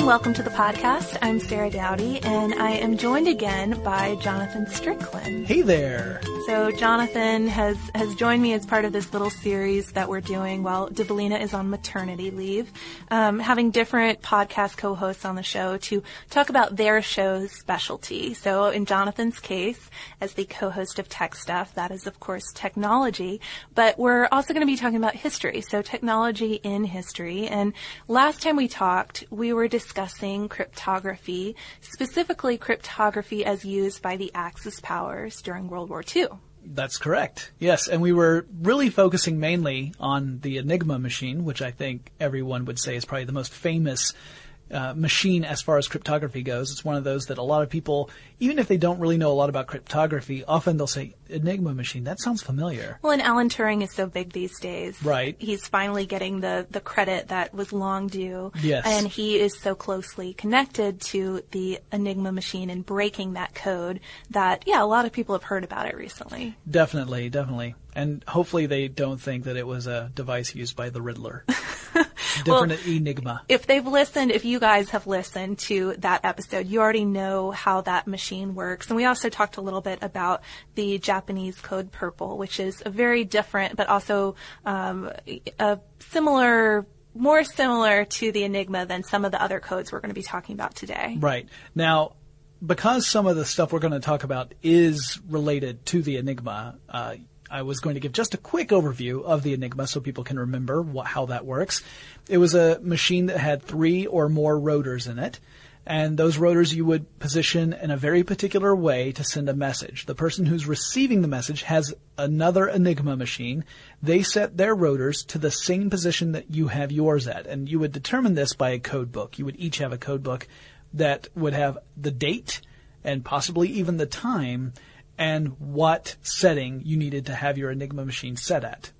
and welcome to the podcast. I'm Sarah Dowdy and I am joined again by Jonathan Strickland. Hey there. So Jonathan has, has joined me as part of this little series that we're doing while Deblina is on maternity leave, um, having different podcast co-hosts on the show to talk about their show's specialty. So in Jonathan's case, as the co-host of Tech Stuff, that is of course technology, but we're also going to be talking about history. So technology in history. And last time we talked, we were discussing cryptography, specifically cryptography as used by the Axis powers during World War II. That's correct. Yes, and we were really focusing mainly on the Enigma machine, which I think everyone would say is probably the most famous uh, machine as far as cryptography goes. It's one of those that a lot of people, even if they don't really know a lot about cryptography, often they'll say Enigma machine. That sounds familiar. Well, and Alan Turing is so big these days. Right. He's finally getting the, the credit that was long due. Yes. And he is so closely connected to the Enigma machine and breaking that code that, yeah, a lot of people have heard about it recently. Definitely, definitely. And hopefully they don't think that it was a device used by the Riddler. Different Enigma. If they've listened, if you guys have listened to that episode, you already know how that machine works. And we also talked a little bit about the Japanese code purple, which is a very different, but also um, a similar, more similar to the Enigma than some of the other codes we're going to be talking about today. Right. Now, because some of the stuff we're going to talk about is related to the Enigma, uh, I was going to give just a quick overview of the Enigma so people can remember what, how that works. It was a machine that had three or more rotors in it. And those rotors you would position in a very particular way to send a message. The person who's receiving the message has another Enigma machine. They set their rotors to the same position that you have yours at. And you would determine this by a code book. You would each have a code book that would have the date and possibly even the time and what setting you needed to have your Enigma machine set at.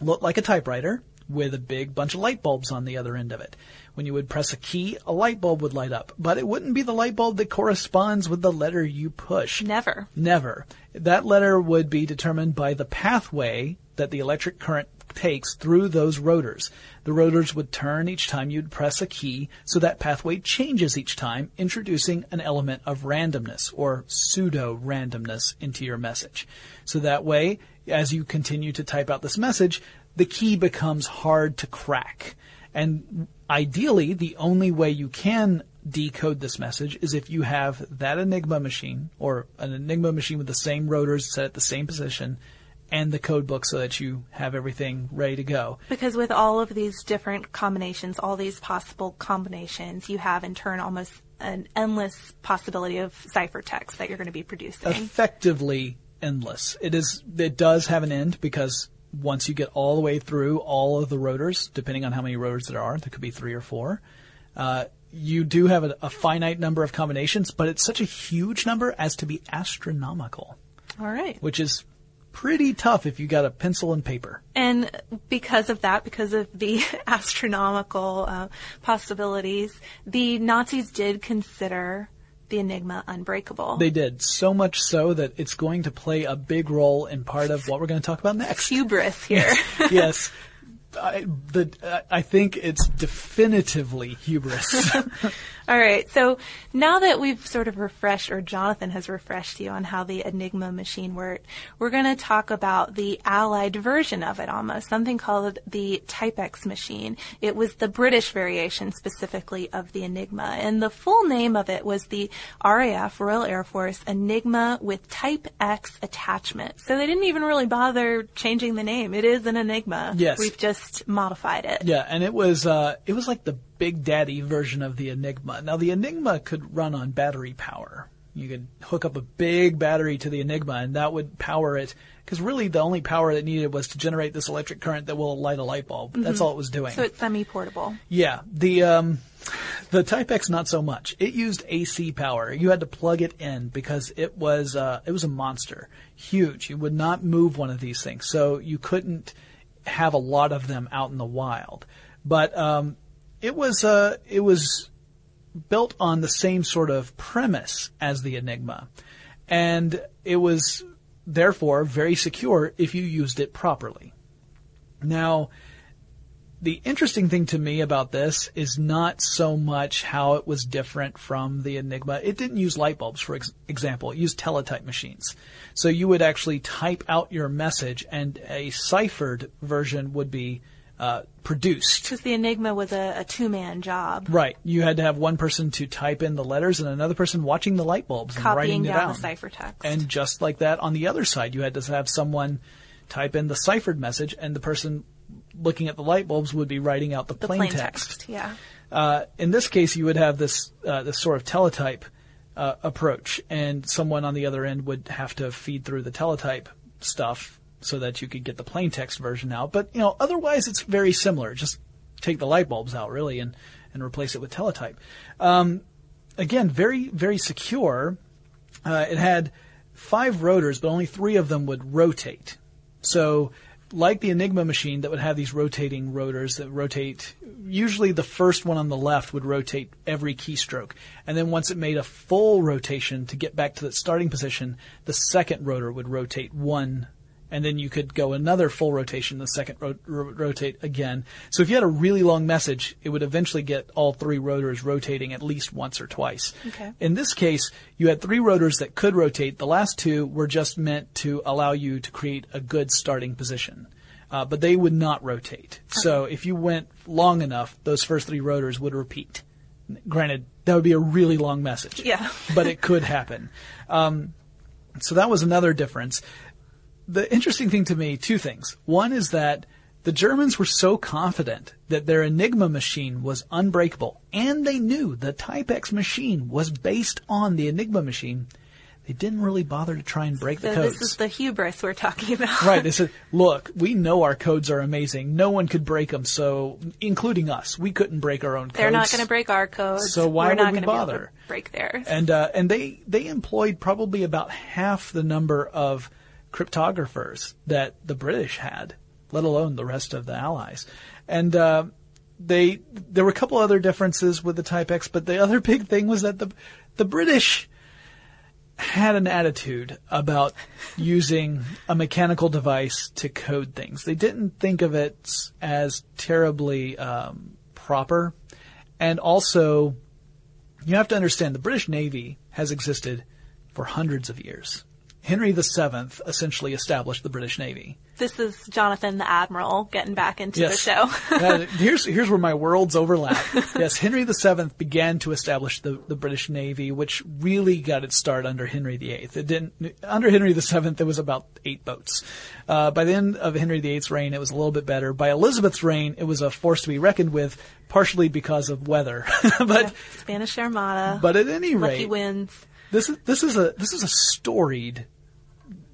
Looked like a typewriter with a big bunch of light bulbs on the other end of it. When you would press a key, a light bulb would light up, but it wouldn't be the light bulb that corresponds with the letter you push. Never. Never. That letter would be determined by the pathway that the electric current takes through those rotors. The rotors would turn each time you'd press a key, so that pathway changes each time, introducing an element of randomness or pseudo randomness into your message. So that way, as you continue to type out this message, the key becomes hard to crack. And ideally, the only way you can decode this message is if you have that Enigma machine or an Enigma machine with the same rotors set at the same position and the code book so that you have everything ready to go. Because with all of these different combinations, all these possible combinations, you have in turn almost an endless possibility of ciphertext that you're going to be producing. Effectively endless. It is. It does have an end because once you get all the way through all of the rotors, depending on how many rotors there are, there could be three or four. Uh, you do have a, a finite number of combinations, but it's such a huge number as to be astronomical, all right. which is pretty tough if you got a pencil and paper. And because of that, because of the astronomical uh, possibilities, the Nazis did consider the Enigma unbreakable. They did so much so that it's going to play a big role in part of what we're going to talk about next. Hubris here. yes. I, the, I think it's definitively hubris. All right. So now that we've sort of refreshed, or Jonathan has refreshed you on how the Enigma machine worked, we're going to talk about the Allied version of it almost, something called the Type-X machine. It was the British variation specifically of the Enigma. And the full name of it was the RAF, Royal Air Force, Enigma with Type X attachment. So they didn't even really bother changing the name. It is an Enigma. Yes. We've just modified it. Yeah, and it was uh, it was like the Big Daddy version of the Enigma. Now the Enigma could run on battery power. You could hook up a big battery to the Enigma, and that would power it. Because really, the only power it needed was to generate this electric current that will light a light bulb. That's all it was doing. So it's semi-portable. Yeah, the um, the Type X not so much. It used AC power. You had to plug it in because it was uh, it was a monster, huge. You would not move one of these things, so you couldn't have a lot of them out in the wild. But um, it was uh, it was built on the same sort of premise as the Enigma. And it was therefore very secure if you used it properly. Now, the interesting thing to me about this is not so much how it was different from the Enigma. It didn't use light bulbs, for ex- example. It used teletype machines. So you would actually type out your message and a ciphered version would be uh, produced. Because the Enigma was a, a two-man job. Right. You had to have one person to type in the letters and another person watching the light bulbs and writing Copying it down down. the ciphertext. And just like that, on the other side, you had to have someone type in the ciphered message, and the person looking at the light bulbs would be writing out the, the plain, plain text. text. Yeah. Uh, in this case, you would have this uh, this sort of teletype uh, approach, and someone on the other end would have to feed through the teletype stuff so that you could get the plain text version out. But you know, otherwise, it's very similar. Just take the light bulbs out, really, and and replace it with teletype. Um, again, very very secure. Uh, it had five rotors, but only three of them would rotate. So, like the Enigma machine that would have these rotating rotors that rotate, usually the first one on the left would rotate every keystroke. And then once it made a full rotation to get back to the starting position, the second rotor would rotate one and then you could go another full rotation, the second ro- ro- rotate again. So if you had a really long message, it would eventually get all three rotors rotating at least once or twice. Okay. In this case, you had three rotors that could rotate. The last two were just meant to allow you to create a good starting position. Uh, but they would not rotate. Okay. So if you went long enough, those first three rotors would repeat. Granted, that would be a really long message. Yeah. but it could happen. Um, so that was another difference the interesting thing to me, two things. One is that the Germans were so confident that their Enigma machine was unbreakable, and they knew the Type X machine was based on the Enigma machine. They didn't really bother to try and break So the codes. this is the hubris we're talking about. right. They said, look, we know our codes are amazing. No one could break them, so, including us, we couldn't break our own codes. They're not going to break our codes. So why We're would we gonna be able bother? to break theirs. and uh, and they they employed probably about half the number of cryptographers that the British had, let alone the rest of the Allies. And uh, they there were a couple other differences with the Type X, but the other big thing was that the the British had an attitude about using a mechanical device to code things. They didn't think of it as terribly um, proper, and also you have to understand the British Navy has existed for hundreds of years. Henry VII essentially established the British Navy. This is Jonathan the Admiral getting back into Yes. the show. Uh, here's here's where my worlds overlap. Yes, Henry VII began to establish the, the British Navy, which really got its start under Henry VIII. It didn't under Henry VII. There was about eight boats. Uh, by the end of Henry VIII's reign, it was a little bit better. By Elizabeth's reign, it was a force to be reckoned with, partially because of weather. but Spanish Armada. but at any rate, Lucky wins. This is this is a this is a storied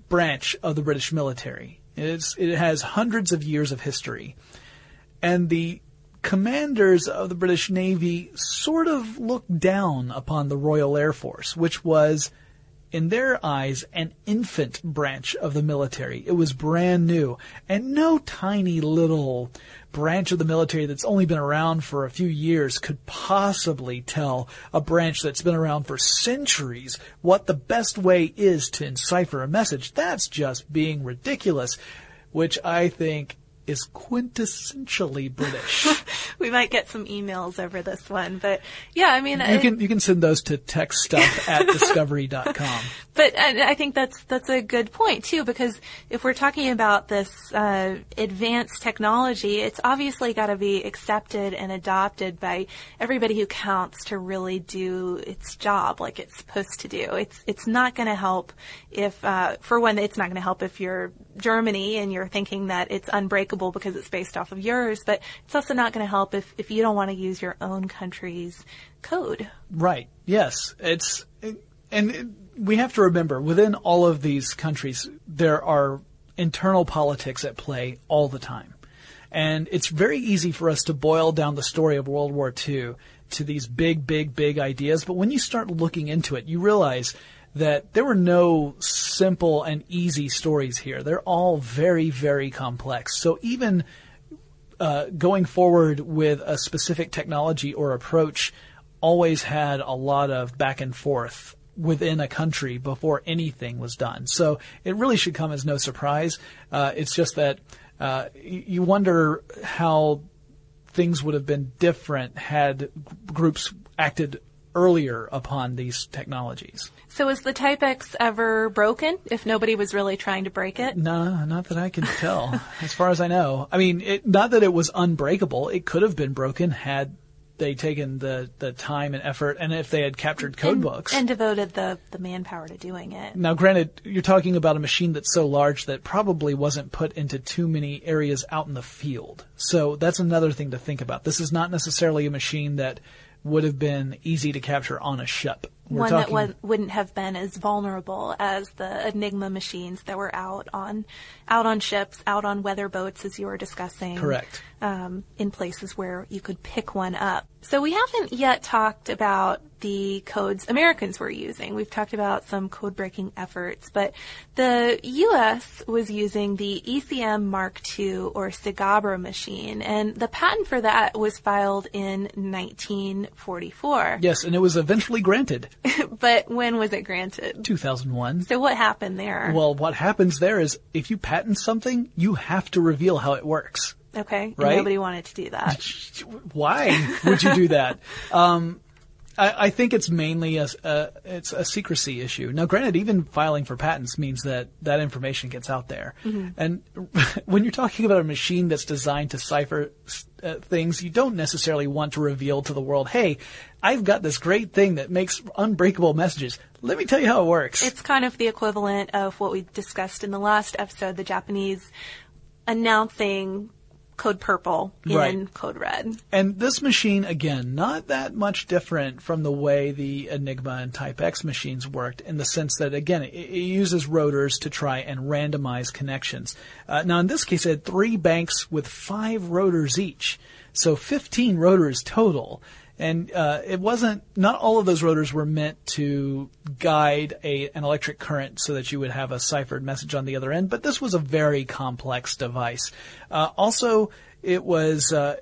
branch of the British military. It's, it has hundreds of years of history, and the commanders of the British Navy sort of looked down upon the Royal Air Force, which was, in their eyes, an infant branch of the military. It was brand new, and no tiny little branch of the military that's only been around for a few years could possibly tell a branch that's been around for centuries what the best way is to encipher a message. That's just being ridiculous, which I think is quintessentially British. We might get some emails over this one, but yeah, I mean, you I- can you can send those to techstuff at discovery.com. But I I think that's that's a good point too, because if we're talking about this uh, advanced technology, it's obviously got to be accepted and adopted by everybody who counts to really do its job like it's supposed to do. It's it's not going to help if, uh, for one, it's not going to help if you're Germany and you're thinking that it's unbreakable because it's based off of yours, but it's also not going to help if if you don't want to use your own country's code. Right. Yes. It's and we have to remember within all of these countries there are internal politics at play all the time. And it's very easy for us to boil down the story of World War II to these big, big, big ideas. But when you start looking into it, you realize that there were no simple and easy stories here. They're all very, very complex. So even uh, going forward with a specific technology or approach always had a lot of back and forth within a country before anything was done. So it really should come as no surprise. Uh, it's just that uh, you wonder how things would have been different had groups acted earlier upon these technologies. So was the Type X ever broken if nobody was really trying to break it? No, not that I can tell. as far as I know. I mean, it, not that it was unbreakable. It could have been broken had they taken the, the time and effort and if they had captured code and, books. And devoted the, the manpower to doing it. Now granted, you're talking about a machine that's so large that probably wasn't put into too many areas out in the field. So that's another thing to think about. This is not necessarily a machine that would have been easy to capture on a ship. We're One talking, that wouldn't have been as vulnerable as the Enigma machines that were out on out on ships, out on weather boats, as you were discussing. Correct. Um, in places where you could pick one up. So we haven't yet talked about the codes Americans were using. We've talked about some code breaking efforts, but the U.S. was using the ECM Mark II or SIGABA machine, and the patent for that was filed in 1944. Yes, and it was eventually granted. but when was it granted? 2001. So what happened there? Well, what happens there is if you patent something, you have to reveal how it works. Okay. Right? nobody wanted to do that. Why would you do that? Um, I, I, think it's mainly a, a, it's a secrecy issue. Now, granted, even filing for patents means that that information gets out there. Mm-hmm. And when you're talking about a machine that's designed to cipher uh, things, you don't necessarily want to reveal to the world, "Hey, I've got this great thing that makes unbreakable messages. Let me tell you how it works." It's kind of the equivalent of what we discussed in the last episode, the Japanese announcing code purple in right. code red. And this machine, again, not that much different from the way the Enigma and Type X machines worked in the sense that, again, it, it uses rotors to try and randomize connections. Uh, now, in this case, it had three banks with five rotors each. So 15 rotors total. And uh, it wasn't. Not all of those rotors were meant to guide a an electric current so that you would have a ciphered message on the other end. But this was a very complex device. Uh, also, it was uh,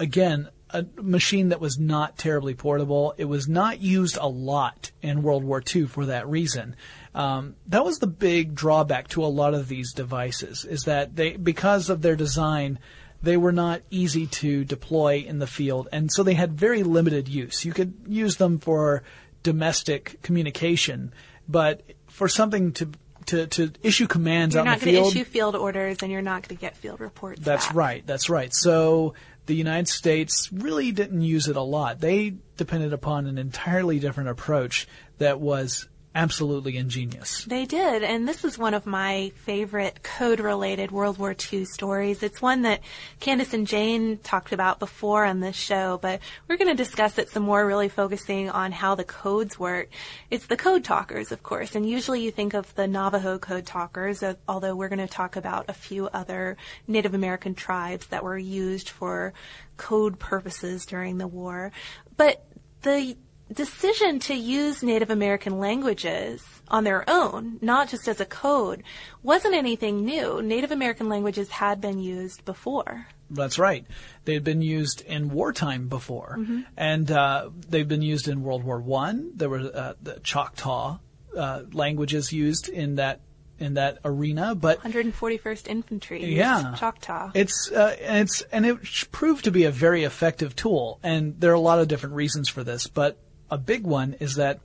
again a machine that was not terribly portable. It was not used a lot in World War II for that reason. Um, that was the big drawback to a lot of these devices is that they because of their design they were not easy to deploy in the field, and so they had very limited use. You could use them for domestic communication, but for something to to, to issue commands you're out in the field. You're not going to issue field orders, and you're not going to get field reports. That's back. right. That's right. So the United States really didn't use it a lot. They depended upon an entirely different approach that was absolutely ingenious. They did, and this is one of my favorite code-related World War II stories. It's one that Candace and Jane talked about before on this show, but we're going to discuss it some more, really focusing on how the codes work. It's the code talkers, of course, and usually you think of the Navajo code talkers, uh, although we're going to talk about a few other Native American tribes that were used for code purposes during the war. But the decision to use Native American languages on their own, not just as a code, wasn't anything new. Native American languages had been used before. That's right. They had been used in wartime before, mm-hmm. and uh, they've been used in World War One. There were uh, the Choctaw uh, languages used in that in that arena, but 141st Infantry, yeah, Choctaw. It's uh, and it's and it proved to be a very effective tool, and there are a lot of different reasons for this, but a big one is that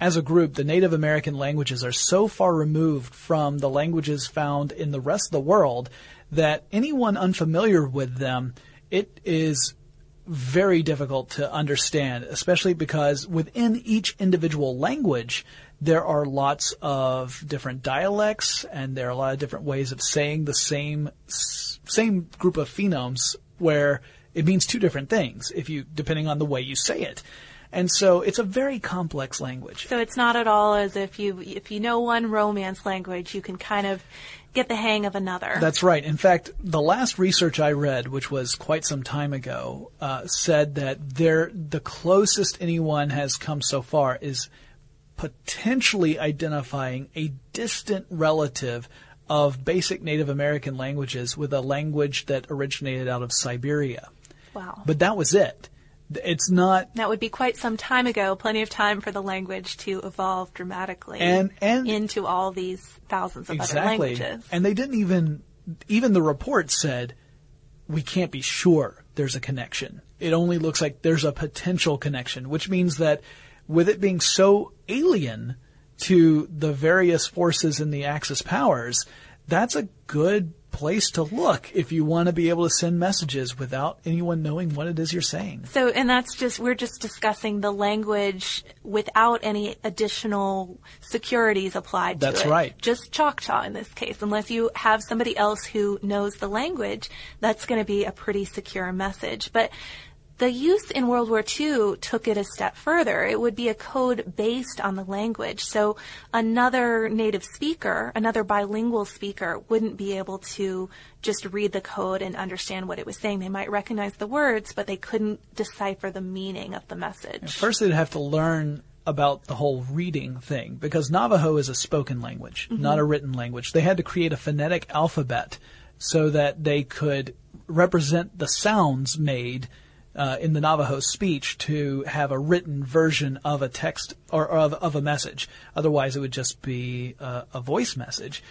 as a group, the Native American languages are so far removed from the languages found in the rest of the world that anyone unfamiliar with them, it is very difficult to understand, especially because within each individual language, there are lots of different dialects and there are a lot of different ways of saying the same same group of phonemes where it means two different things if you depending on the way you say it. And so it's a very complex language. So it's not at all as if you if you know one romance language, you can kind of get the hang of another. That's right. In fact, the last research I read, which was quite some time ago, uh, said that there the closest anyone has come so far is potentially identifying a distant relative of basic Native American languages with a language that originated out of Siberia. Wow. But that was it It's not That would be quite some time ago, plenty of time for the language to evolve dramatically And- and- into all these thousands of other exactly. languages. And they didn't even, even the report said, we can't be sure there's a connection. It only looks like there's a potential connection, which means that with it being so alien to the various forces in the Axis powers, that's a good place to look if you want to be able to send messages without anyone knowing what it is you're saying. So, and that's just, we're just discussing the language without any additional securities applied to That's it. right. Just Choctaw in this case. Unless you have somebody else who knows the language, that's going to be a pretty secure message. But the use in World War II took it a step further. It would be a code based on the language. So another native speaker, another bilingual speaker wouldn't be able to just read the code and understand what it was saying. They might recognize the words, but they couldn't decipher the meaning of the message. First, they'd have to learn about the whole reading thing because Navajo is a spoken language, mm-hmm. not a written language. They had to create a phonetic alphabet so that they could represent the sounds made uh, in the Navajo speech to have a written version of a text or, of, of a message. Otherwise, it would just be uh, a voice message.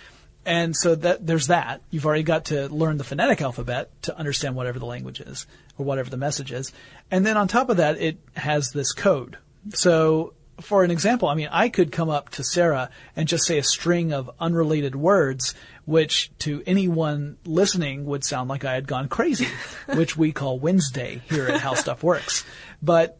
And so that there's that. You've already got to learn the phonetic alphabet to understand whatever the language is or whatever the message is. And then on top of that, it has this code. So for an example, I mean, I could come up to Sarah and just say a string of unrelated words, which to anyone listening would sound like I had gone crazy, which we call Wednesday here at How Stuff Works. But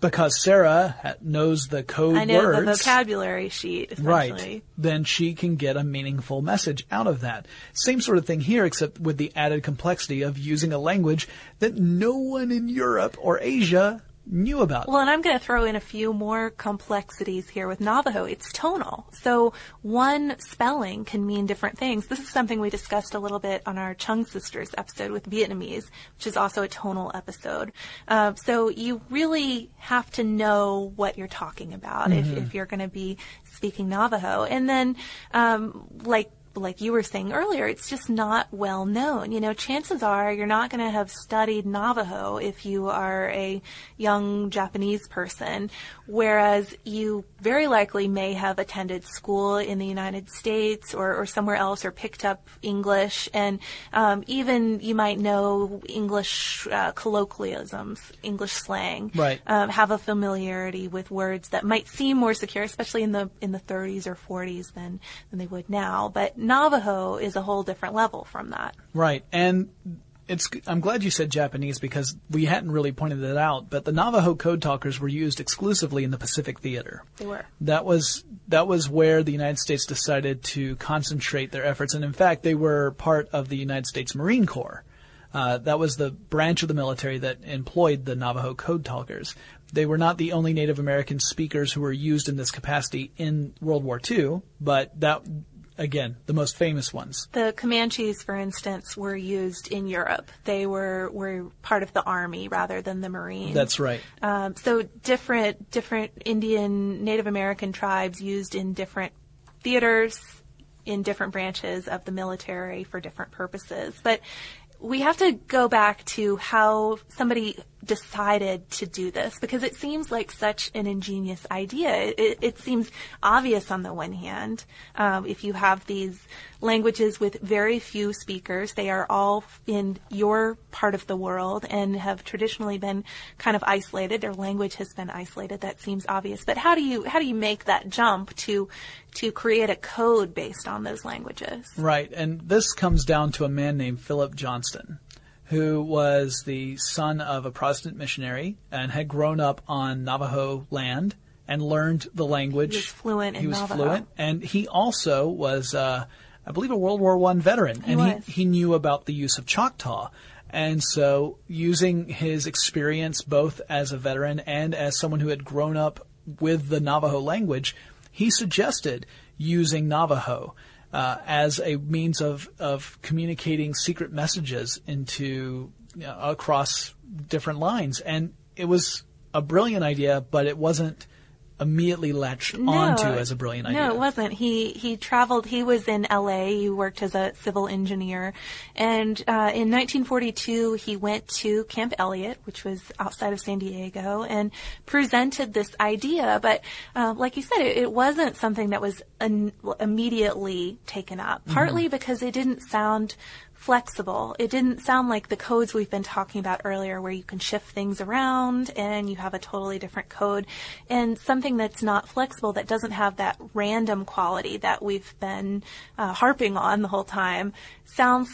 because Sarah knows the code I know words, the vocabulary sheet. Right. Then she can get a meaningful message out of that. Same sort of thing here, except with the added complexity of using a language that no one in Europe or Asia knew about. Well, and I'm going to throw in a few more complexities here with Navajo. It's tonal. So one spelling can mean different things. This is something we discussed a little bit on our Trung Sisters episode with Vietnamese, which is also a tonal episode. Uh, so you really have to know what you're talking about if, if you're going to be speaking Navajo. And then, um, like like you were saying earlier, it's just not well known. You know, chances are you're not going to have studied Navajo if you are a young Japanese person, whereas you very likely may have attended school in the United States or, or somewhere else or picked up English, and um, even you might know English uh, colloquialisms, English slang, Right. um, have a familiarity with words that might seem more secure, especially in the in the 30s or 40s than than they would now. But Navajo is a whole different level from that. Right. And it's, I'm glad you said Japanese because we hadn't really pointed that out, but the Navajo code talkers were used exclusively in the Pacific Theater. They were. That was that was where the United States decided to concentrate their efforts, and in fact, they were part of the United States Marine Corps. Uh, that was the branch of the military that employed the Navajo code talkers. They were not the only Native American speakers who were used in this capacity in World War II, but that again, the most famous ones. The Comanches, for instance, were used in Europe. They were were part of the army rather than the Marines. That's right. Um, so different different Indian Native American tribes used in different theaters, in different branches of the military for different purposes. But we have to go back to how somebody decided to do this because it seems like such an ingenious idea. It, it seems obvious on the one hand. Um, if you have these languages with very few speakers, they are all in your part of the world and have traditionally been kind of isolated. Their language has been isolated. That seems obvious. But how do you how do you make that jump to to create a code based on those languages? Right, and this comes down to a man named Philip Johnston, who was the son of a Protestant missionary and had grown up on Navajo land and learned the language. He was fluent in He was Navajo. fluent, and he also was, uh, I believe, a World War One veteran, and was. he he knew about the use of Choctaw. And so, using his experience both as a veteran and as someone who had grown up with the Navajo language, he suggested using Navajo uh, as a means of, of communicating secret messages into you know, across different lines. And it was a brilliant idea, but it wasn't immediately latched No, onto as a brilliant idea. No, it wasn't. He he traveled. He was in L.A. He worked as a civil engineer, and uh, in 1942 he went to Camp Elliott, which was outside of San Diego, and presented this idea. But uh, like you said, it, it wasn't something that was immediately taken up. Partly because it didn't sound flexible. It didn't sound like the codes we've been talking about earlier where you can shift things around and you have a totally different code. And something that's not flexible, that doesn't have that random quality that we've been uh, harping on the whole time, sounds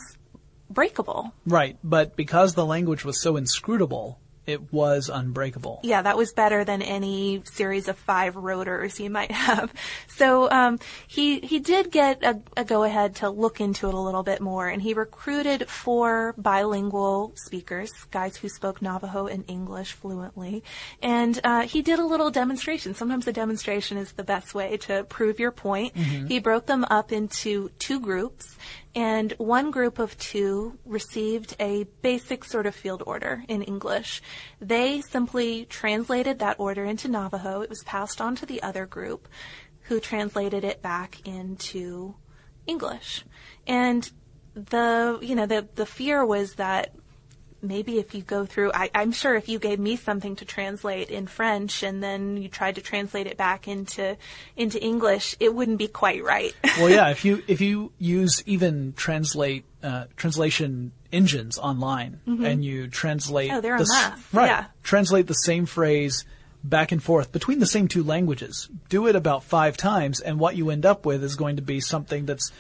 breakable. Right, but because the language was so inscrutable, it was unbreakable. Yeah, that was better than any series of five rotors you might have. So um, he he did get a, a go ahead to look into it a little bit more, and he recruited four bilingual speakers, guys who spoke Navajo and English fluently, and uh, he did a little demonstration. Sometimes a demonstration is the best way to prove your point. He broke them up into two groups, and one group of two received a basic sort of field order in English. They simply translated that order into Navajo. It was passed on to the other group, who translated it back into English. And the you know the the fear was that maybe if you go through I, I'm sure if you gave me something to translate in French and then you tried to translate it back into into English, it wouldn't be quite right. well, yeah, if you if you use even translate uh, translation engines online and you translate Oh, they're the right Yeah. translate the same phrase back and forth between the same two languages. Do it about five times, and what you end up with is going to be something that's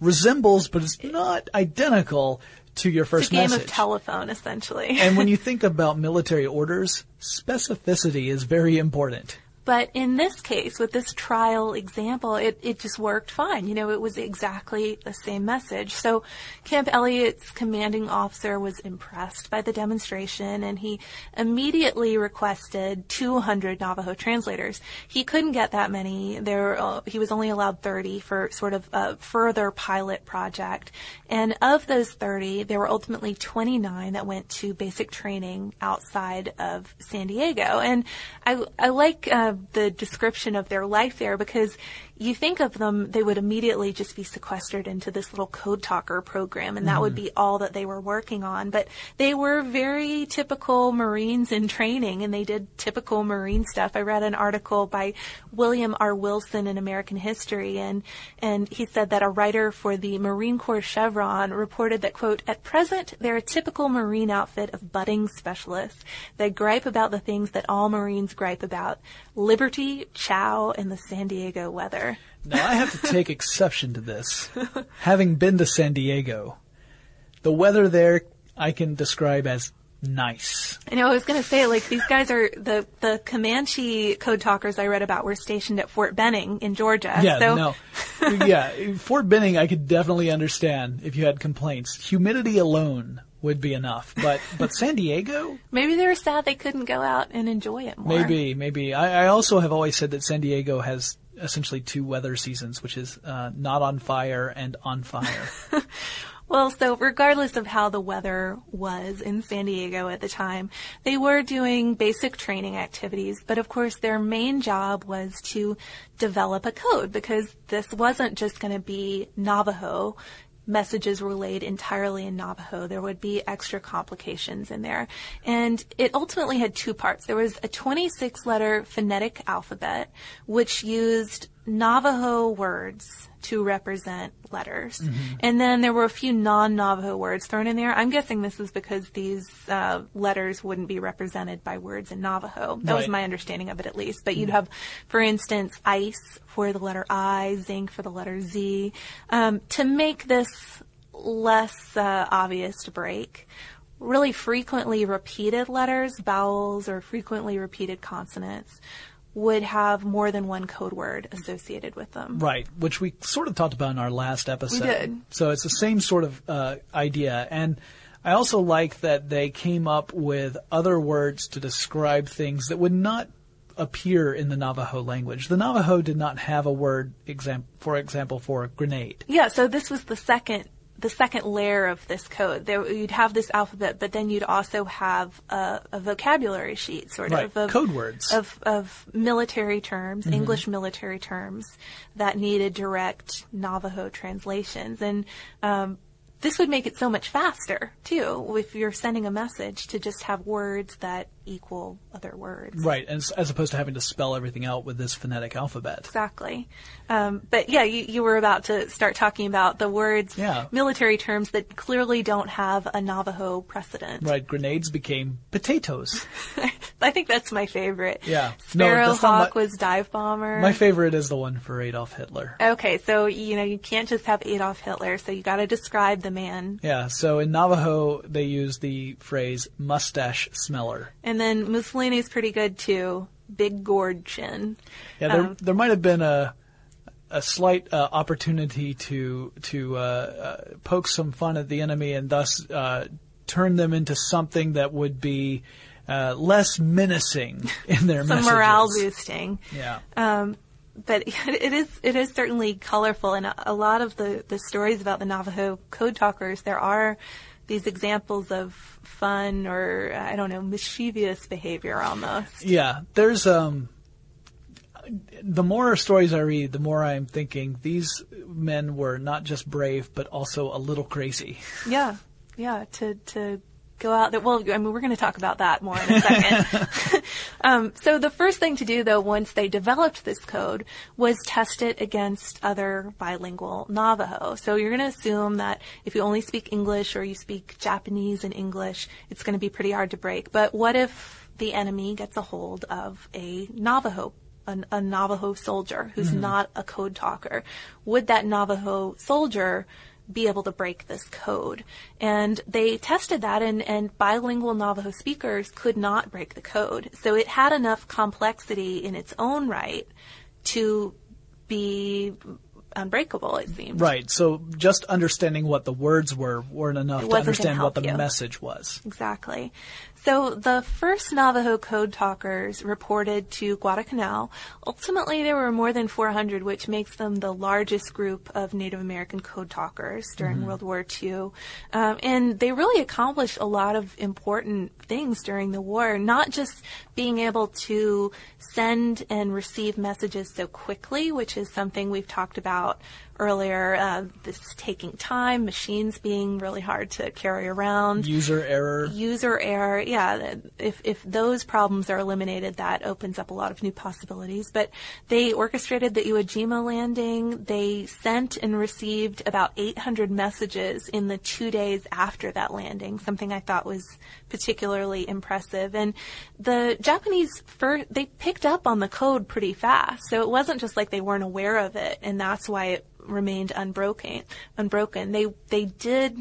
resembles, but it's not identical to your it's first a game message. of telephone essentially. and when you think about military orders, specificity is very important. But in this case, with this trial example, it, it just worked fine. You know, it was exactly the same message. So Camp Elliott's commanding officer was impressed by the demonstration and he immediately requested 200 Navajo translators. He couldn't get that many. There, uh, he was only allowed 30 for sort of a further pilot project. And of those 30, there were ultimately 29 that went to basic training outside of San Diego. And I, I like uh, the description of their life there because you think of them, they would immediately just be sequestered into this little code talker program, and that would be all that they were working on. But they were very typical Marines in training, and they did typical Marine stuff. I read an article by William R. Wilson in American History, and and he said that a writer for the Marine Corps Chevron reported that quote At present, they're a typical Marine outfit of budding specialists. They gripe about the things that all Marines gripe about: liberty, chow, and the San Diego weather. Now I have to take exception to this. Having been to San Diego, the weather there I can describe as nice. I know I was going to say like these guys are the the Comanche code talkers I read about were stationed at Fort Benning in Georgia. Yeah, so no. yeah, Fort Benning I could definitely understand if you had complaints. Humidity alone would be enough. But but San Diego? maybe they were sad they couldn't go out and enjoy it more. Maybe, maybe. I, I also have always said that San Diego has essentially two weather seasons, which is uh, not on fire and on fire. Well, so regardless of how the weather was in San Diego at the time, they were doing basic training activities, but of course their main job was to develop a code because this wasn't just going to be Navajo. Messages relayed entirely in Navajo. There would be extra complications in there. And it ultimately had two parts. There was a 26 letter phonetic alphabet, which used Navajo words to represent letters. And then there were a few non-Navajo words thrown in there. I'm guessing this is because these uh, letters wouldn't be represented by words in Navajo. That was my understanding of it at least. But you'd have, for instance, ice for the letter I, zinc for the letter Z. Um, to make this less uh, obvious to break, really frequently repeated letters, vowels, or frequently repeated consonants would have more than one code word associated with them. Right, which we sort of talked about in our last episode. We did. So it's the same sort of uh, idea. And I also like that they came up with other words to describe things that would not appear in the Navajo language. The Navajo did not have a word, exam- for example, for grenade. Yeah, so this was the second the second layer of this code. There, you'd have this alphabet, but then you'd also have a, a vocabulary sheet, sort Right, of, of code words. of of military terms, Mm-hmm. English military terms that needed direct Navajo translations, and um, this would make it so much faster too if you're sending a message to just have words that equal other words. Right, as, as opposed to having to spell everything out with this phonetic alphabet. Exactly. Um, but yeah, you, you were about to start talking about the words, Yeah. military terms that clearly don't have a Navajo precedent. Right, grenades became potatoes. I think that's my favorite. Yeah. No, Sparrowhawk my- was dive bomber. My favorite is the one for Adolf Hitler. okay, so you know you can't just have Adolf Hitler, so you got to describe the man. Yeah, so in Navajo, they use the phrase mustache smeller. And then Mussolini's pretty good too. Big gourd chin. Yeah, there, Um, there might have been a a slight uh, opportunity to to uh, uh, poke some fun at the enemy and thus uh, turn them into something that would be uh, less menacing in their Some messages. morale boosting. Yeah. Um, but it is it is certainly colorful, and a, a lot of the the stories about the Navajo code talkers, there are these examples of fun or I don't know mischievous behavior almost. Yeah, there's um the more stories I read, the more I'm thinking these men were not just brave but also a little crazy. Yeah, yeah. To to go out there. Well, I mean, we're going to talk about that more in a second. um, so the first thing to do, though, once they developed this code, was test it against other bilingual Navajo. So you're going to assume that if you only speak English or you speak Japanese and English, it's going to be pretty hard to break. But what if the enemy gets a hold of a Navajo a, a Navajo soldier who's not a code talker. Would that Navajo soldier be able to break this code? And they tested that, and, and bilingual Navajo speakers could not break the code. So it had enough complexity in its own right to be unbreakable, it seemed. Right. So just understanding what the words were weren't enough to understand what the you. message was. Exactly. So the first Navajo code talkers reported to Guadalcanal. Ultimately, there were more than 400, which makes them the largest group of Native American code talkers during World War II. Um, and they really accomplished a lot of important things during the war, not just being able to send and receive messages so quickly, which is something we've talked about earlier, uh, this taking time, machines being really hard to carry around User error. user error, yeah, if, if those problems are eliminated, that opens up a lot of new possibilities. But they orchestrated the Iwo Jima landing. They sent and received about 800 messages in the two days after that landing, something I thought was particularly impressive. And the Japanese, fir- they picked up on the code pretty fast. So it wasn't just like they weren't aware of it, and that's why it remained unbroken. Unbroken. They, they did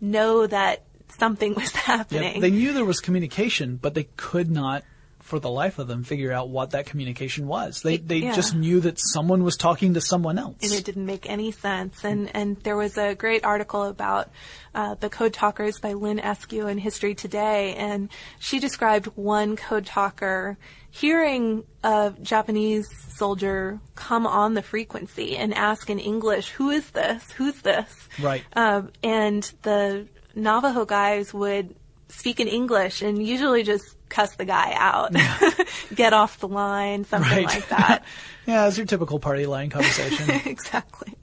know that something was Yeah, happening. they knew there was communication, but they could not, for the life of them, figure out what that communication was. They they Yeah. just knew that someone was talking to someone else. and it didn't make any sense. And and there was a great article about uh, the code talkers by Lynn Eskew in History Today, and she described one code talker hearing a Japanese soldier come on the frequency and ask in English, "Who is this? Who's this?" Right. Um, and the Navajo guys would speak in English and usually just cuss the guy out, get off the line, something right. like that. yeah, it's your typical party line conversation. exactly.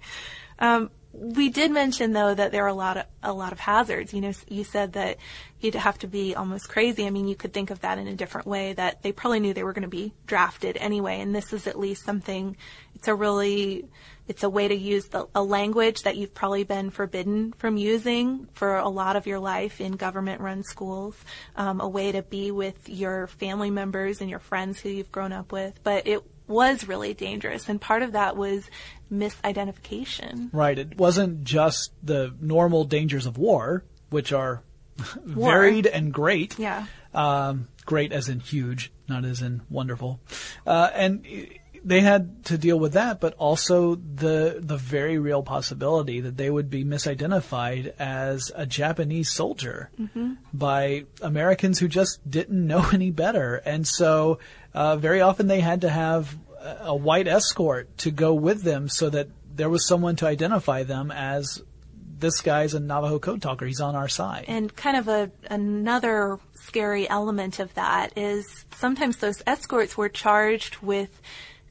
Um, we did mention though that there are a lot of a lot of hazards. You know, you said that you'd have to be almost crazy. I mean, you could think of that in a different way. That they probably knew they were going to be drafted anyway, and this is at least something. It's a really, it's a way to use the, a language that you've probably been forbidden from using for a lot of your life in government-run schools. Um, a way to be with your family members and your friends who you've grown up with, but it was really dangerous, and part of that was misidentification. right. It wasn't just the normal dangers of war, which are War. varied and great. Yeah. Um, great as in huge, not as in wonderful. Uh, and they had to deal with that, but also the the very real possibility that they would be misidentified as a Japanese soldier by Americans who just didn't know any better, and so uh, very often they had to have a a white escort to go with them so that there was someone to identify them as this guy's a Navajo code talker. He's on our side. And kind of a another scary element of that is sometimes those escorts were charged with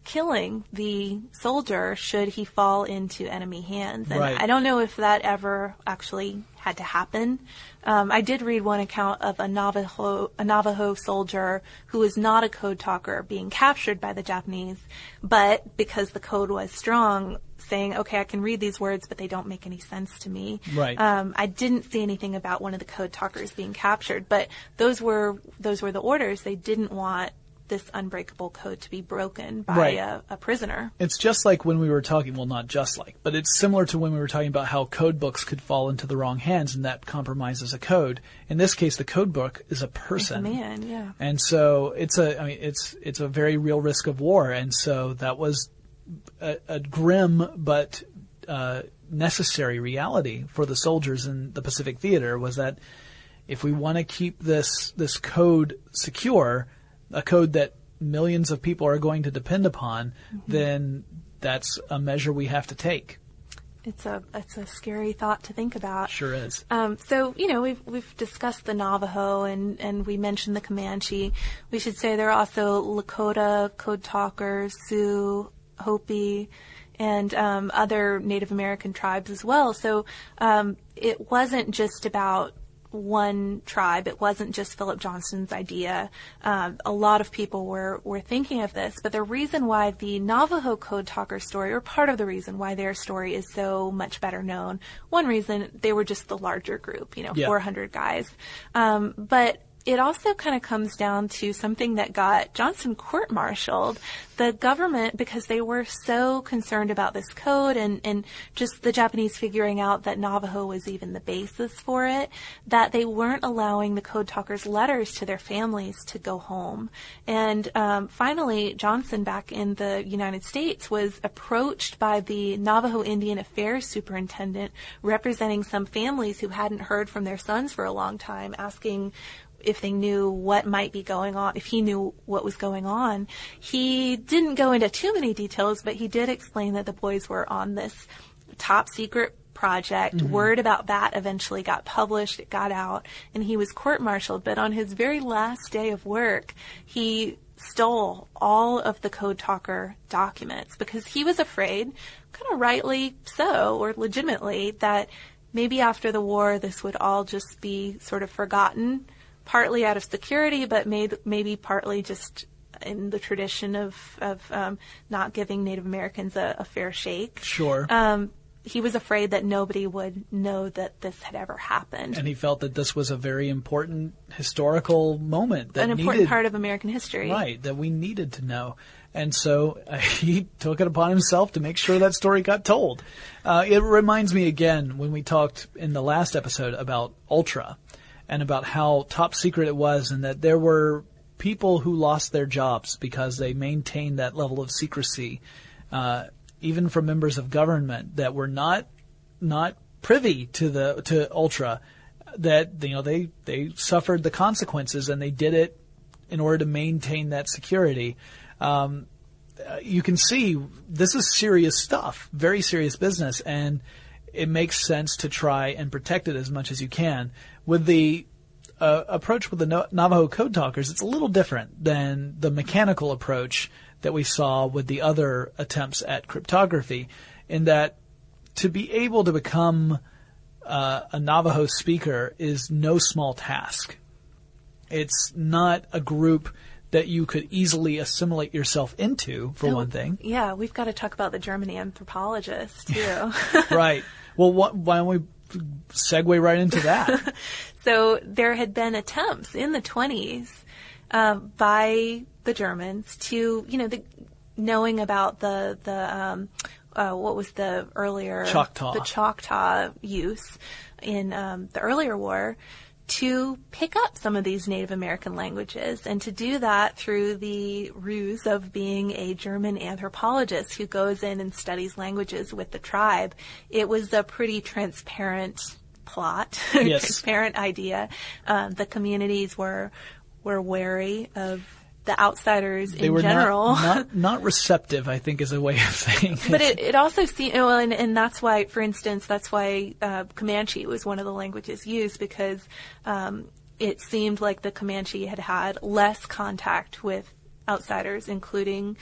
killing the soldier should he fall into enemy hands. And Right. I don't know if that ever actually had to happen. Um, I did read one account of a Navajo a Navajo soldier who was not a code talker being captured by the Japanese, but because the code was strong, saying, "Okay, I can read these words, but they don't make any sense to me." Right. Um, I didn't see anything about one of the code talkers being captured, but those were those were the orders. They didn't want this unbreakable code to be broken by Right. a, a prisoner. It's just like when we were talking, well, not just like, but it's similar to when we were talking about how code books could fall into the wrong hands and that compromises a code. In this case, the code book is a person. Man, yeah. And so it's a, I mean, it's, it's a very real risk of war. And so that was a, a grim but, uh, necessary reality for the soldiers in the Pacific Theater was that if we want to keep this, this code secure, a code that millions of people are going to depend upon, then that's a measure we have to take. It's a it's a scary thought to think about. Sure is. Um, so you know we've we've discussed the Navajo and and we mentioned the Comanche. We should say there are also Lakota, Code Talkers, Sioux, Hopi, and um, other Native American tribes as well. So um, it wasn't just about one tribe. It wasn't just Philip Johnston's idea. Um, a lot of people were, were thinking of this, but the reason why the Navajo Code Talker story, or part of the reason why their story is so much better known, one reason they were just the larger group, you know, Yeah. 400 guys. Um, but it also kind of comes down to something that got Johnston court-martialed. The government, because they were so concerned about this code and, and just the Japanese figuring out that Navajo was even the basis for it, that they weren't allowing the code talkers letters to their families to go home. And um, finally, Johnston, back in the United States, was approached by the Navajo Indian Affairs superintendent representing some families who hadn't heard from their sons for a long time, asking if they knew what might be going on, if he knew what was going on. He didn't go into too many details, but he did explain that the boys were on this top secret project. Mm-hmm. Word about that eventually got published, it got out, and he was court-martialed. But on his very last day of work, he stole all of the Code Talker documents because he was afraid, kind of rightly so, or legitimately, that maybe after the war this would all just be sort of forgotten, partly out of security, but made, maybe partly just in the tradition of, of um, not giving Native Americans a, a fair shake. Sure. Um, he was afraid that nobody would know that this had ever happened. and he felt that this was a very important historical moment that An important needed, part of American history. right that we needed to know and so uh, he took it upon himself to make sure that story got told uh, it reminds me again when we talked in the last episode about ultra and about how top secret it was and that there were people who lost their jobs because they maintained that level of secrecy uh, even from members of government that were not not privy to the to ultra that you know they they suffered the consequences and they did it in order to maintain that security. Um, uh, you can see this is serious stuff very serious business and it makes sense to try and protect it as much as you can with the uh, approach with the no- Navajo code talkers, it's a little different than the mechanical approach that we saw with the other attempts at cryptography, in that to be able to become uh, a Navajo speaker is no small task. It's not a group that you could easily assimilate yourself into, for So, one thing. Yeah, we've got to talk about the German anthropologist too. right. Well, what, why don't we segue right into that? so there had been attempts in the 20s uh, by the Germans to, you know, the, knowing about the the um, uh, what was the earlier Choctaw. the Choctaw use in um, the earlier war to pick up some of these Native American languages and to do that through the ruse of being a German anthropologist who goes in and studies languages with the tribe. It was a pretty transparent plot, Yes. transparent idea. Um, the communities were were wary of the outsiders They in were general. not, not not receptive. I think is a way of saying it. but it, it also seems, well, and, and that's why, for instance, that's why uh, Comanche was one of the languages used because um, it seemed like the Comanche had had less contact with outsiders, including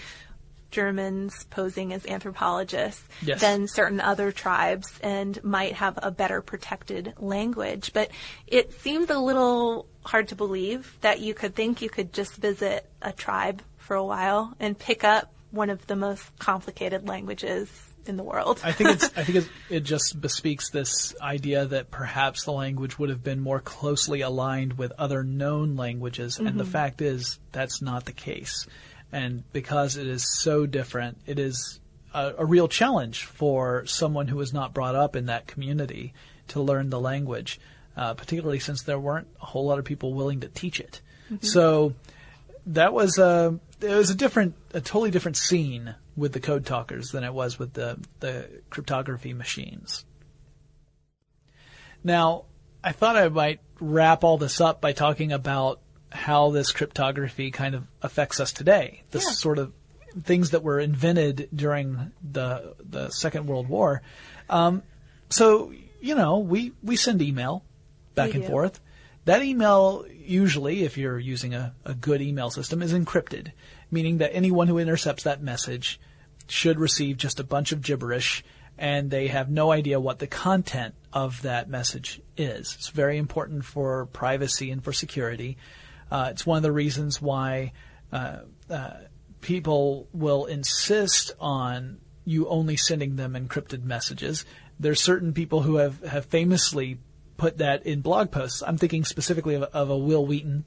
Germans posing as anthropologists Yes. than certain other tribes and might have a better protected language. But it seems a little hard to believe that you could think you could just visit a tribe for a while and pick up one of the most complicated languages in the world. I think it's. I think it, it just bespeaks this idea that perhaps the language would have been more closely aligned with other known languages, and the mm-hmm. fact is that's not the case. And because it is so different, it is a, a real challenge for someone who was not brought up in that community to learn the language, uh, particularly since there weren't a whole lot of people willing to teach it. So that was a it was a different a totally different scene with the code talkers than it was with the the cryptography machines. Now, I thought I might wrap all this up by talking about how this cryptography kind of affects us today. The Yeah. sort of things that were invented during the the Second World War. Um, so you know, we we send email back and forth. That email usually, if you're using a, a good email system, is encrypted, meaning that anyone who intercepts that message should receive just a bunch of gibberish and they have no idea what the content of that message is. It's very important for privacy and for security. Uh, it's one of the reasons why uh, uh, people will insist on you only sending them encrypted messages. There's certain people who have, have famously put that in blog posts. I'm thinking specifically of, of a Wil Wheaton,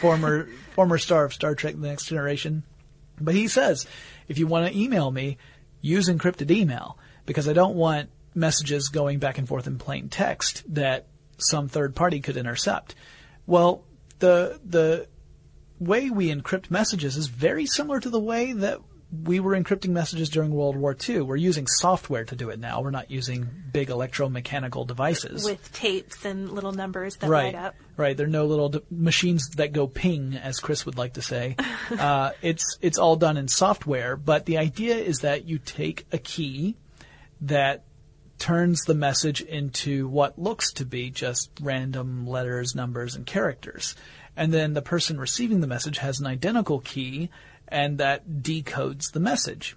former former star of Star Trek: The Next Generation. But he says, if you want to email me, use encrypted email because I don't want messages going back and forth in plain text that some third party could intercept. Well, the the way we encrypt messages is very similar to the way that we were encrypting messages during World War II. We're using software to do it now. We're not using big electromechanical devices. with tapes and little numbers that right, light up. right. There are no little d- machines that go ping, as Chris would like to say. uh, it's it's all done in software, but the idea is that you take a key that turns the message into what looks to be just random letters, numbers, and characters. And then the person receiving the message has an identical key, and that decodes the message.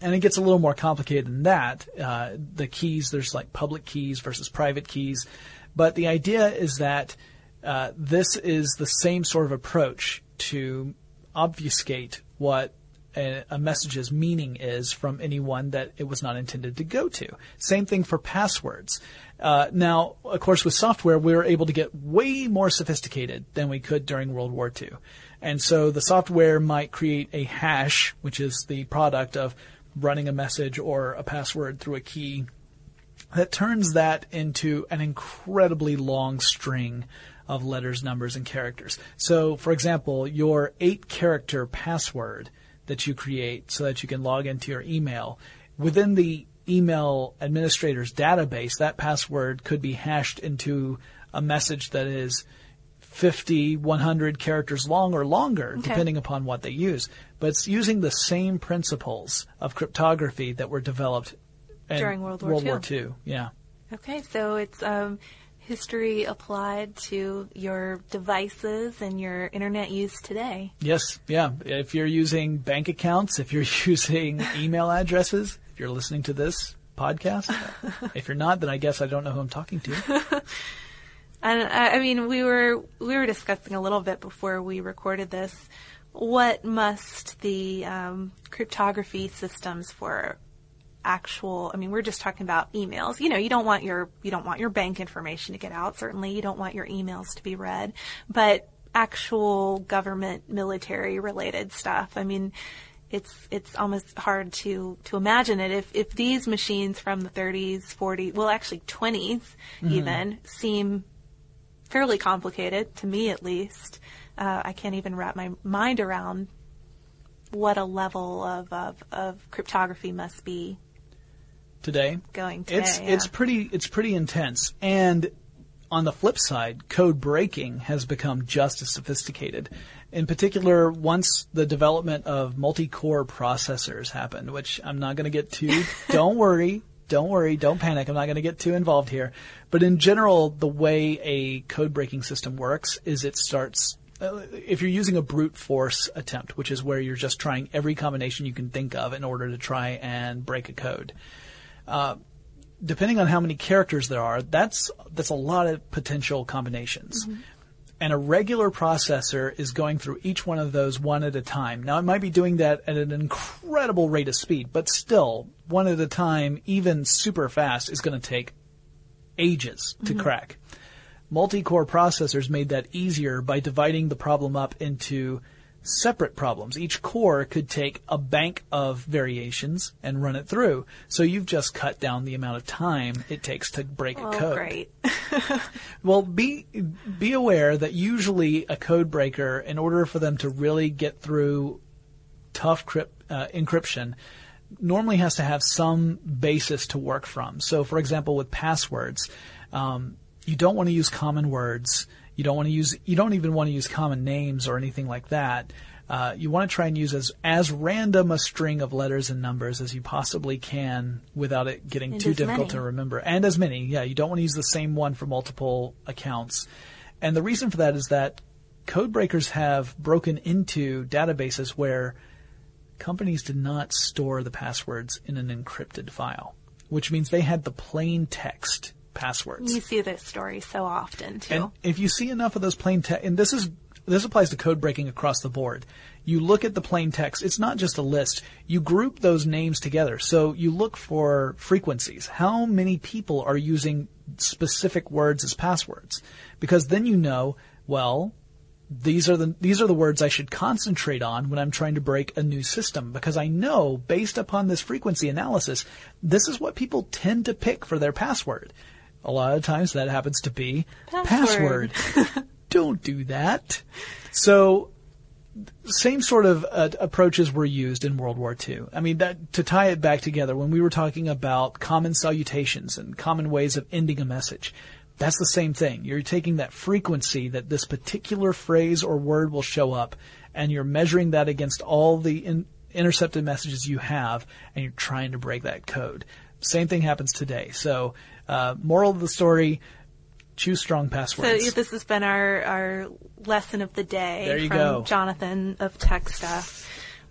And it gets a little more complicated than that. Uh, the keys, there's like public keys versus private keys. But the idea is that uh, this is the same sort of approach to obfuscate what a, a message's meaning is from anyone that it was not intended to go to. Same thing for passwords. Uh, now, of course, with software, we were able to get way more sophisticated than we could during World War II. And so the software might create a hash, which is the product of running a message or a password through a key that turns that into an incredibly long string of letters, numbers, and characters. So, for example, your eight character password that you create so that you can log into your email, within the email administrator's database, that password could be hashed into a message that is 50, 100 characters long or longer, Okay. depending upon what they use. But it's using the same principles of cryptography that were developed During World War World II. War II. Yeah. Okay, so it's um, history applied to your devices and your internet use today. Yes, yeah. If you're using bank accounts, if you're using email addresses, if you're listening to this podcast, if you're not, then I guess I don't know who I'm talking to. And I I mean, we were we were discussing a little bit before we recorded this. What must the um, cryptography systems for actual? I mean, we're just talking about emails. You know, you don't want your you don't want your bank information to get out. Certainly, you don't want your emails to be read. But actual government, military related stuff. I mean, it's it's almost hard to to imagine it if if these machines from the 30s, 40s, well, actually 20s even seem fairly complicated to me at least. Uh, I can't even wrap my mind around what a level of, of, of cryptography must be Today, going today. it's yeah. it's pretty it's pretty intense, and on the flip side, code breaking has become just as sophisticated. In particular, once the development of multi-core processors happened, which I'm not going to get to. don't worry, don't worry, don't panic. I'm not going to get too involved here. But in general, the way a code breaking system works is it starts uh, if you're using a brute force attempt, which is where you're just trying every combination you can think of in order to try and break a code, uh, depending on how many characters there are, that's that's a lot of potential combinations. Mm-hmm. And a regular processor is going through each one of those one at a time. Now, it might be doing that at an incredible rate of speed, but still, one at a time, even super fast, is going to take ages to mm-hmm. crack. Multi-core processors made that easier by dividing the problem up into separate problems. Each core could take a bank of variations and run it through. So you've just cut down the amount of time it takes to break oh, a code. Great. well, be be aware that usually a code breaker, in order for them to really get through tough crypt, uh, encryption, normally has to have some basis to work from. So, for example, with passwords, um, you don't want to use common words you don't want to use, you don't even want to use common names or anything like that. Uh, you want to try and use as, as random a string of letters and numbers as you possibly can without it getting and too difficult many. to remember. And as many, yeah, you don't want to use the same one for multiple accounts. And the reason for that is that code breakers have broken into databases where companies did not store the passwords in an encrypted file, which means they had the plain text passwords. You see this story so often too. And if you see enough of those plain text, and this is this applies to code breaking across the board. You look at the plain text. It's not just a list. You group those names together. So you look for frequencies. How many people are using specific words as passwords? Because then you know, well, these are the these are the words I should concentrate on when I'm trying to break a new system because I know based upon this frequency analysis this is what people tend to pick for their password. A lot of times that happens to be password. password. Don't do that. So same sort of uh, approaches were used in World War II. I mean, that, to tie it back together, when we were talking about common salutations and common ways of ending a message, that's the same thing. You're taking that frequency that this particular phrase or word will show up, and you're measuring that against all the in, intercepted messages you have, and you're trying to break that code. Same thing happens today. So uh, moral of the story: choose strong passwords. So this has been our our lesson of the day there you from go. Jonathan of TechStuff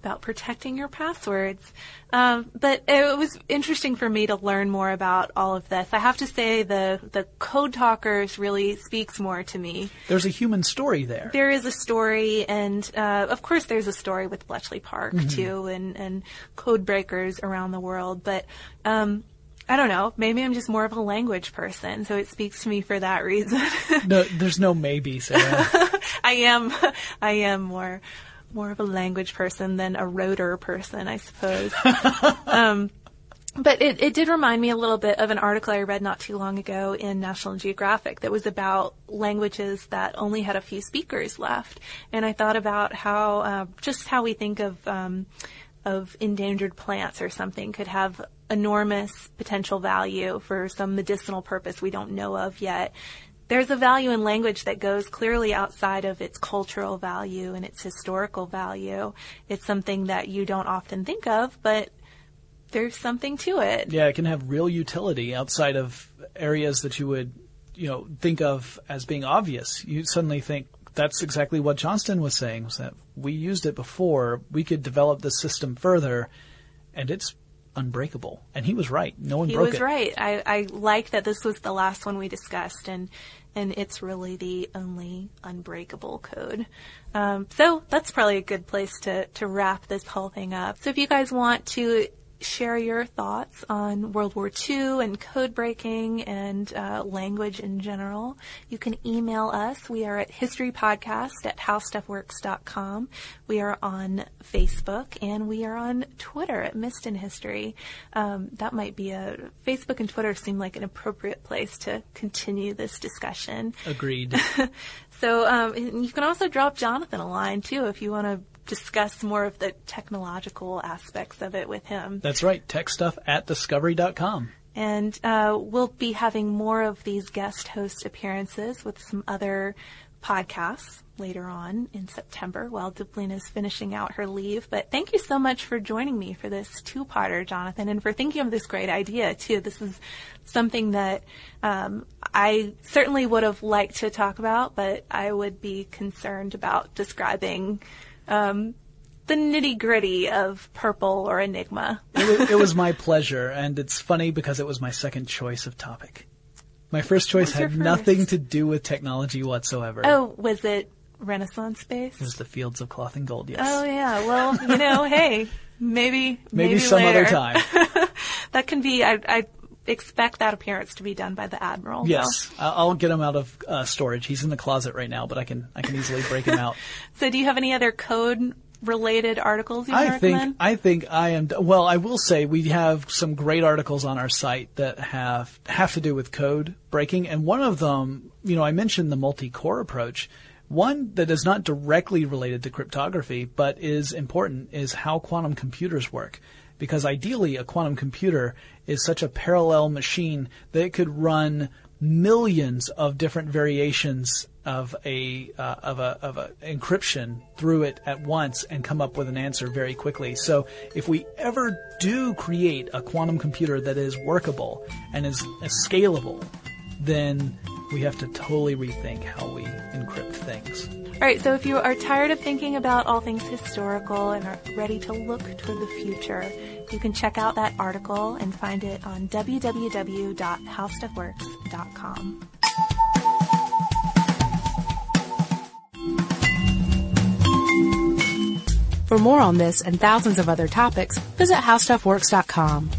about protecting your passwords. Um, but it was interesting for me to learn more about all of this. I have to say the the code talkers really speaks more to me. There's a human story there. There is a story, and uh, of course there's a story with Bletchley Park mm-hmm. too, and and code breakers around the world. But um, I don't know. Maybe I'm just more of a language person, so it speaks to me for that reason. no, there's no maybe, Sarah. I am, I am more, more of a language person than a rotor person, I suppose. um, but it, it did remind me a little bit of an article I read not too long ago in National Geographic that was about languages that only had a few speakers left. And I thought about how, uh, just how we think of, um, of endangered plants or something could have enormous potential value for some medicinal purpose we don't know of yet. There's a value in language that goes clearly outside of its cultural value and its historical value. It's something that you don't often think of, but there's something to it. Yeah, it can have real utility outside of areas that you would, you know, think of as being obvious. You suddenly think that's exactly what Johnston was saying was that we used it before, we could develop the system further and it's unbreakable. And he was right. No one he broke it. He was right. I, I like that this was the last one we discussed, and and it's really the only unbreakable code. Um, so that's probably a good place to to wrap this whole thing up. So if you guys want to share your thoughts on World War II and code breaking and uh, language in general, you can email us. We are at historypodcast at howstuffworks.com. We are on Facebook and we are on Twitter at Missed in History. Um, that might be a Facebook and Twitter seem like an appropriate place to continue this discussion. Agreed. so um, you can also drop Jonathan a line too if you want to discuss more of the technological aspects of it with him. That's right. Tech stuff at discovery.com. And uh, we'll be having more of these guest host appearances with some other podcasts later on in September while Deblina is finishing out her leave. But thank you so much for joining me for this two-parter, Jonathan, and for thinking of this great idea too. This is something that um, I certainly would have liked to talk about, but I would be concerned about describing um, the nitty gritty of purple or enigma. it, was, it was my pleasure, and it's funny because it was my second choice of topic. My first choice What was your had nothing to do with technology whatsoever. Oh, was it Renaissance space? It was the fields of cloth and gold, yes. Oh yeah. Well, you know, hey, maybe Maybe, some later. other time. That can be. I, I expect that appearance to be done by the admiral. Yes, I- I'll get him out of uh, storage. He's in the closet right now, but I can I can easily break him out. So, do you have any other code related articles you want to I think? I think I am. Well, I will say we have some great articles on our site that have have to do with code breaking, and one of them, you know, I mentioned the multi-core approach. One that is not directly related to cryptography, but is important, is how quantum computers work. Because ideally, a quantum computer is such a parallel machine that it could run millions of different variations of a uh, of a of a encryption through it at once and come up with an answer very quickly. So if we ever do create a quantum computer that is workable and is, is scalable, then we have to totally rethink how we encrypt things. All right. So, if you are tired of thinking about all things historical and are ready to look toward the future, you can check out that article and find it on www.howstuffworks.com. For more on this and thousands of other topics, visit howstuffworks.com.